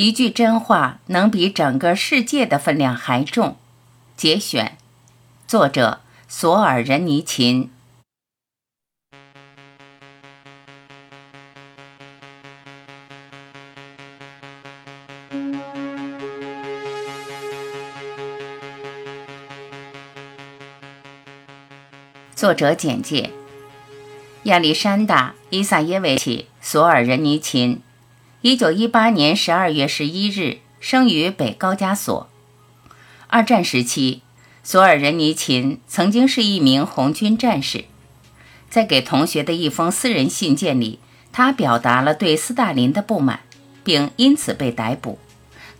一句真话能比整个世界的分量还重。节选，作者索尔仁尼琴。作者简介：亚历山大·伊萨耶维奇·索尔仁尼琴，一九一八年十二月十一日生于北高加索。二战时期，索尔仁尼琴曾经是一名红军战士。在给同学的一封私人信件里，他表达了对斯大林的不满，并因此被逮捕，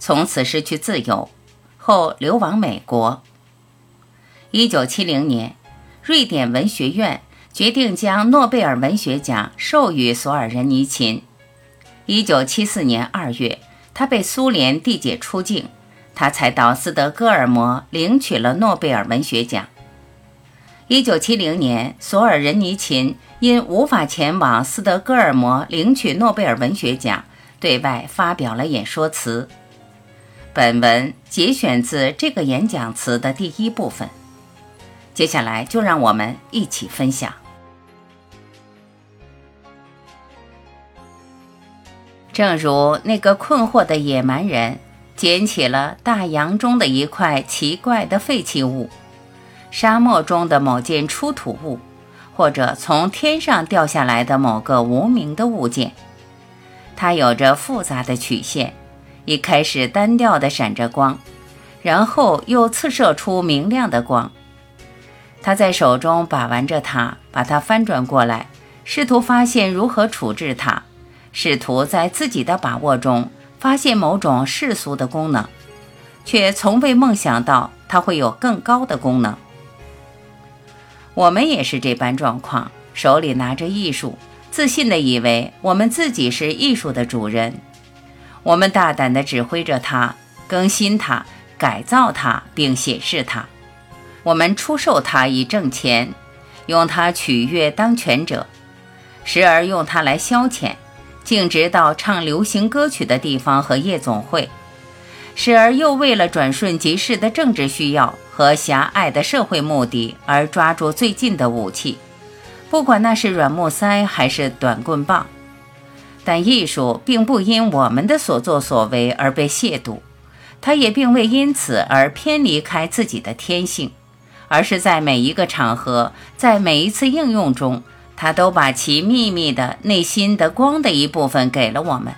从此失去自由，后流亡美国。一九七零年。瑞典文学院决定将诺贝尔文学奖授予索尔仁尼琴。一九七四年二月，他被苏联递解出境，他才到斯德哥尔摩领取了诺贝尔文学奖。一九七零年，索尔仁尼琴因无法前往斯德哥尔摩领取诺贝尔文学奖，对外发表了演说词。本文节选自这个演讲词的第一部分。接下来就让我们一起分享。正如那个困惑的野蛮人捡起了大洋中的一块奇怪的废弃物，沙漠中的某件出土物，或者从天上掉下来的某个无名的物件，它有着复杂的曲线，一开始单调的闪着光，然后又刺射出明亮的光。他在手中把玩着它，把它翻转过来，试图发现如何处置它，试图在自己的把握中发现某种世俗的功能，却从未梦想到它会有更高的功能。我们也是这般状况，手里拿着艺术，自信地以为我们自己是艺术的主人，我们大胆地指挥着它，更新它，改造它，并显示它。我们出售它以挣钱，用它取悦当权者，时而用它来消遣，径直到唱流行歌曲的地方和夜总会；时而又为了转瞬即逝的政治需要和狭隘的社会目的而抓住最近的武器，不管那是软木塞还是短棍棒。但艺术并不因我们的所作所为而被亵渎，它也并未因此而偏离开自己的天性。而是在每一个场合，在每一次应用中，他都把其秘密的内心的光的一部分给了我们。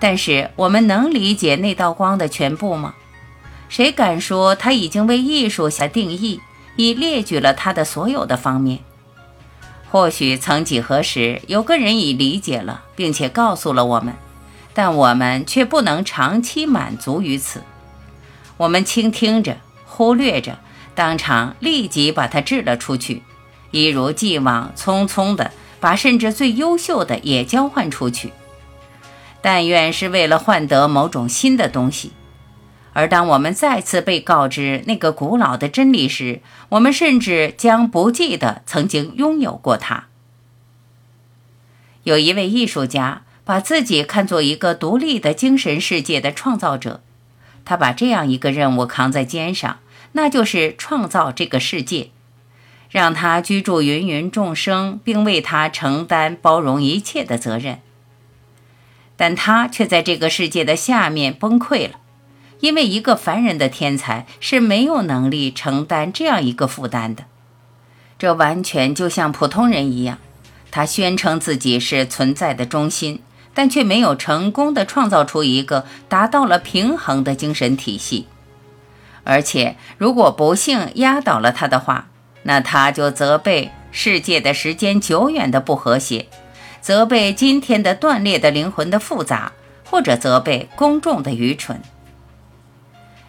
但是，我们能理解那道光的全部吗？谁敢说他已经为艺术下定义，已列举了他的所有的方面？或许曾几何时，有个人已理解了，并且告诉了我们，但我们却不能长期满足于此。我们倾听着，忽略着。当场立即把它掷了出去，一如既往匆匆地把甚至最优秀的也交换出去。但愿是为了换得某种新的东西。而当我们再次被告知那个古老的真理时，我们甚至将不记得曾经拥有过它。有一位艺术家把自己看作一个独立的精神世界的创造者，他把这样一个任务扛在肩上。那就是创造这个世界，让他居住芸芸众生，并为他承担包容一切的责任。但他却在这个世界的下面崩溃了，因为一个凡人的天才是没有能力承担这样一个负担的。这完全就像普通人一样，他宣称自己是存在的中心，但却没有成功的创造出一个达到了平衡的精神体系。而且，如果不幸压倒了他的话，那他就责备世界的时间久远的不和谐，责备今天的断裂的灵魂的复杂，或者责备公众的愚蠢。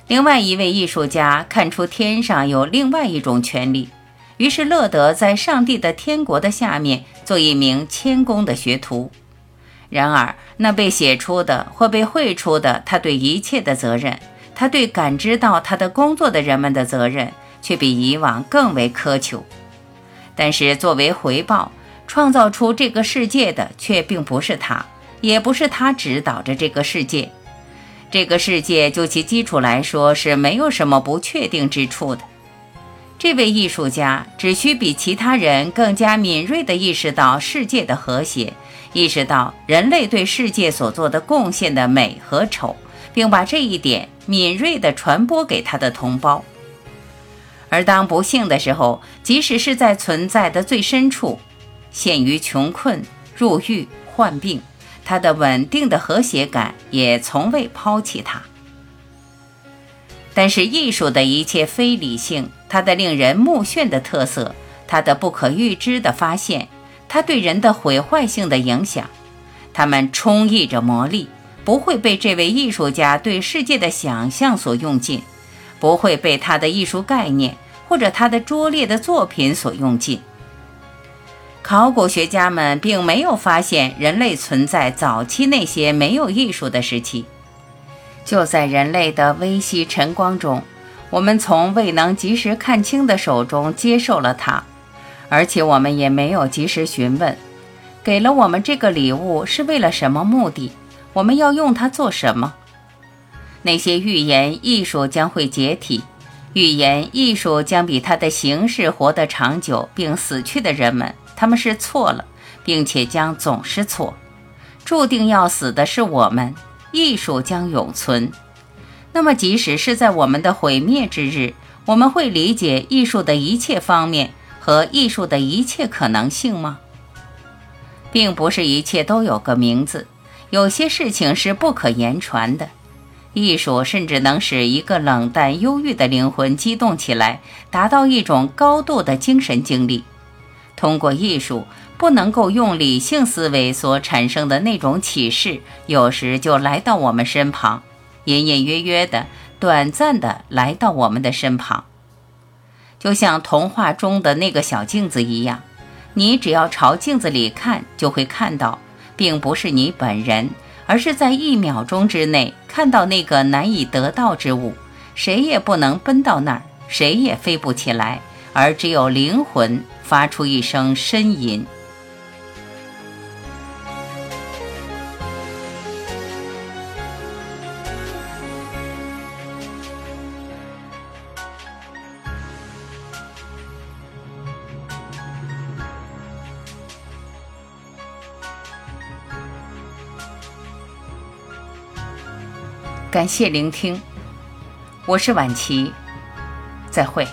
另外一位艺术家看出天上有另外一种权利，于是乐得在上帝的天国的下面做一名谦恭的学徒。然而，那被写出的或被绘出的，他对一切的责任。他对感知到他的工作的人们的责任，却比以往更为苛求。但是作为回报，创造出这个世界的却并不是他，也不是他指导着这个世界。这个世界就其基础来说是没有什么不确定之处的。这位艺术家只需比其他人更加敏锐地意识到世界的和谐，意识到人类对世界所做的贡献的美和丑，并把这一点敏锐地传播给他的同胞。而当不幸的时候，即使是在存在的最深处，陷于穷困、入狱、患病，他的稳定的和谐感也从未抛弃他。但是艺术的一切非理性，它的令人目眩的特色，它的不可预知的发现，它对人的毁坏性的影响，它们充溢着魔力，不会被这位艺术家对世界的想象所用尽，不会被他的艺术概念或者他的拙劣的作品所用尽。考古学家们并没有发现人类存在早期那些没有艺术的时期。就在人类的微细晨光中，我们从未能及时看清的手中接受了它，而且我们也没有及时询问，给了我们这个礼物是为了什么目的？我们要用它做什么？那些预言艺术将会解体，预言艺术将比它的形式活得长久并死去的人们，他们是错了，并且将总是错，注定要死的是我们。艺术将永存，那么即使是在我们的毁灭之日，我们会理解艺术的一切方面和艺术的一切可能性吗？并不是一切都有个名字，有些事情是不可言传的。艺术甚至能使一个冷淡忧郁的灵魂激动起来，达到一种高度的精神经历。通过艺术。不能够用理性思维所产生的那种启示，有时就来到我们身旁，隐隐约约的、短暂的来到我们的身旁，就像童话中的那个小镜子一样。你只要朝镜子里看，就会看到，并不是你本人，而是在一秒钟之内看到那个难以得到之物。谁也不能奔到那儿，谁也飞不起来，而只有灵魂发出一声呻吟。感谢聆听，我是晚琪，再会。